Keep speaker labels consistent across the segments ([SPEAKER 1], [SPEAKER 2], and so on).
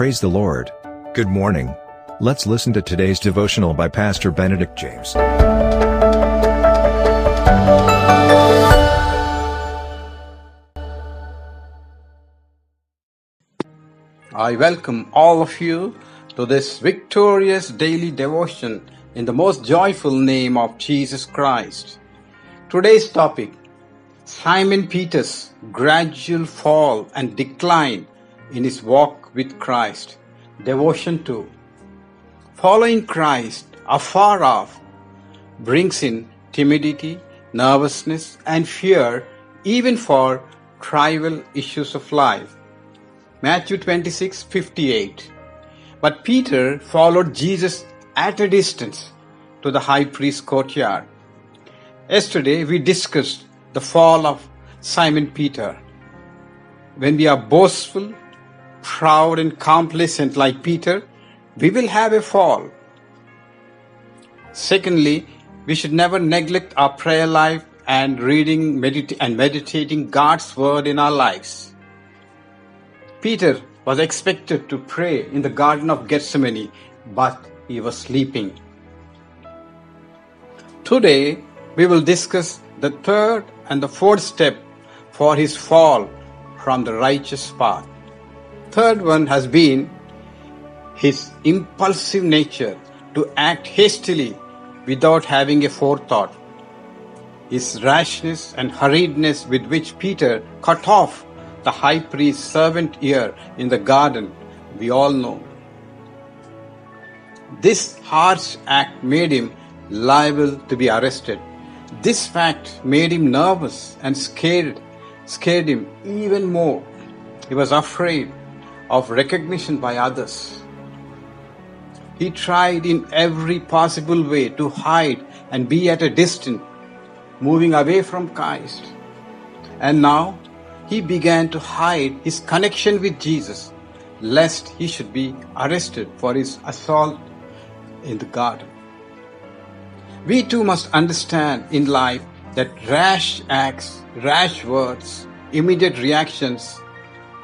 [SPEAKER 1] Praise the Lord. Good morning. Let's listen to today's devotional by Pastor Benedict James.
[SPEAKER 2] I welcome all of you to this victorious daily devotion in the most joyful name of Jesus Christ. Today's topic Simon Peter's gradual fall and decline in his walk with Christ. Devotion 2. Following Christ afar off brings in timidity, nervousness, and fear even for trivial issues of life. Matthew 26 58. But Peter followed Jesus at a distance to the high priest's courtyard. Yesterday we discussed the fall of Simon Peter. When we are boastful, proud, and complacent like Peter, we will have a fall. Secondly, we should never neglect our prayer life and reading medita- and meditating God's word in our lives. Peter was expected to pray in the Garden of Gethsemane, but he was sleeping. Today, we will discuss the third and the fourth step for his fall from the righteous path. Third one has been his impulsive nature to act hastily without having a forethought. His rashness and hurriedness with which Peter cut off the high priest's servant ear in the garden, we all know. This harsh act made him liable to be arrested. This fact made him nervous and scared, scared him even more. He was afraid of recognition by others. He tried in every possible way to hide and be at a distance, moving away from Christ. And now he began to hide his connection with Jesus, lest he should be arrested for his assault in the garden. We too must understand in life that rash acts, rash words, immediate reactions,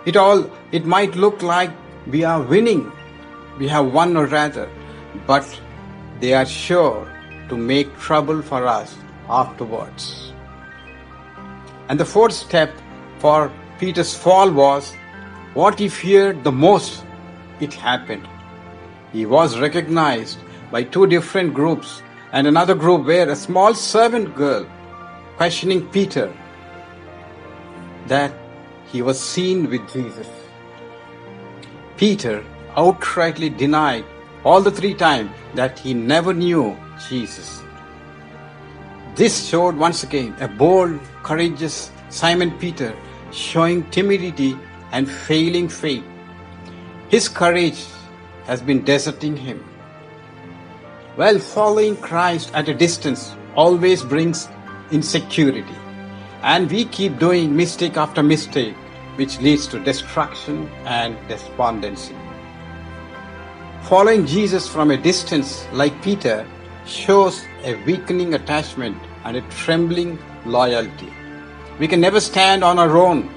[SPEAKER 2] it all, it might look like we are winning, we have won or rather, but they are sure to make trouble for us afterwards. And the fourth step for Peter's fall was what he feared the most, it happened. He was recognized by two different groups and another group where a small servant girl questioning Peter that he was seen with Jesus. Peter outrightly denied all the three times that he never knew Jesus. This showed once again a bold, courageous Simon Peter showing timidity and failing faith. His courage has been deserting him. Well, following Christ at a distance always brings insecurity. And we keep doing mistake after mistake, which leads to destruction and despondency. Following Jesus from a distance, like Peter, shows a weakening attachment and a trembling loyalty. We can never stand on our own,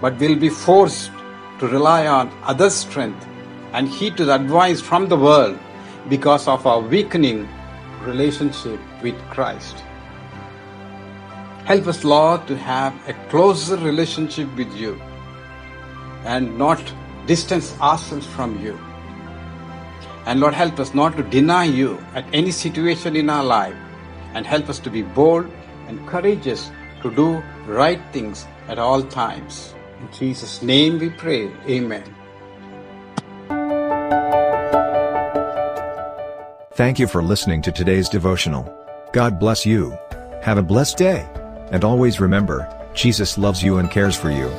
[SPEAKER 2] but will be forced to rely on others' strength and heed to the advice from the world because of our weakening relationship with Christ. Help us, Lord, to have a closer relationship with you and not distance ourselves from you. And Lord, help us not to deny you at any situation in our life and help us to be bold and courageous to do right things at all times. In Jesus' name we pray. Amen.
[SPEAKER 1] Thank you for listening to today's devotional. God bless you. Have a blessed day. And always remember, Jesus loves you and cares for you.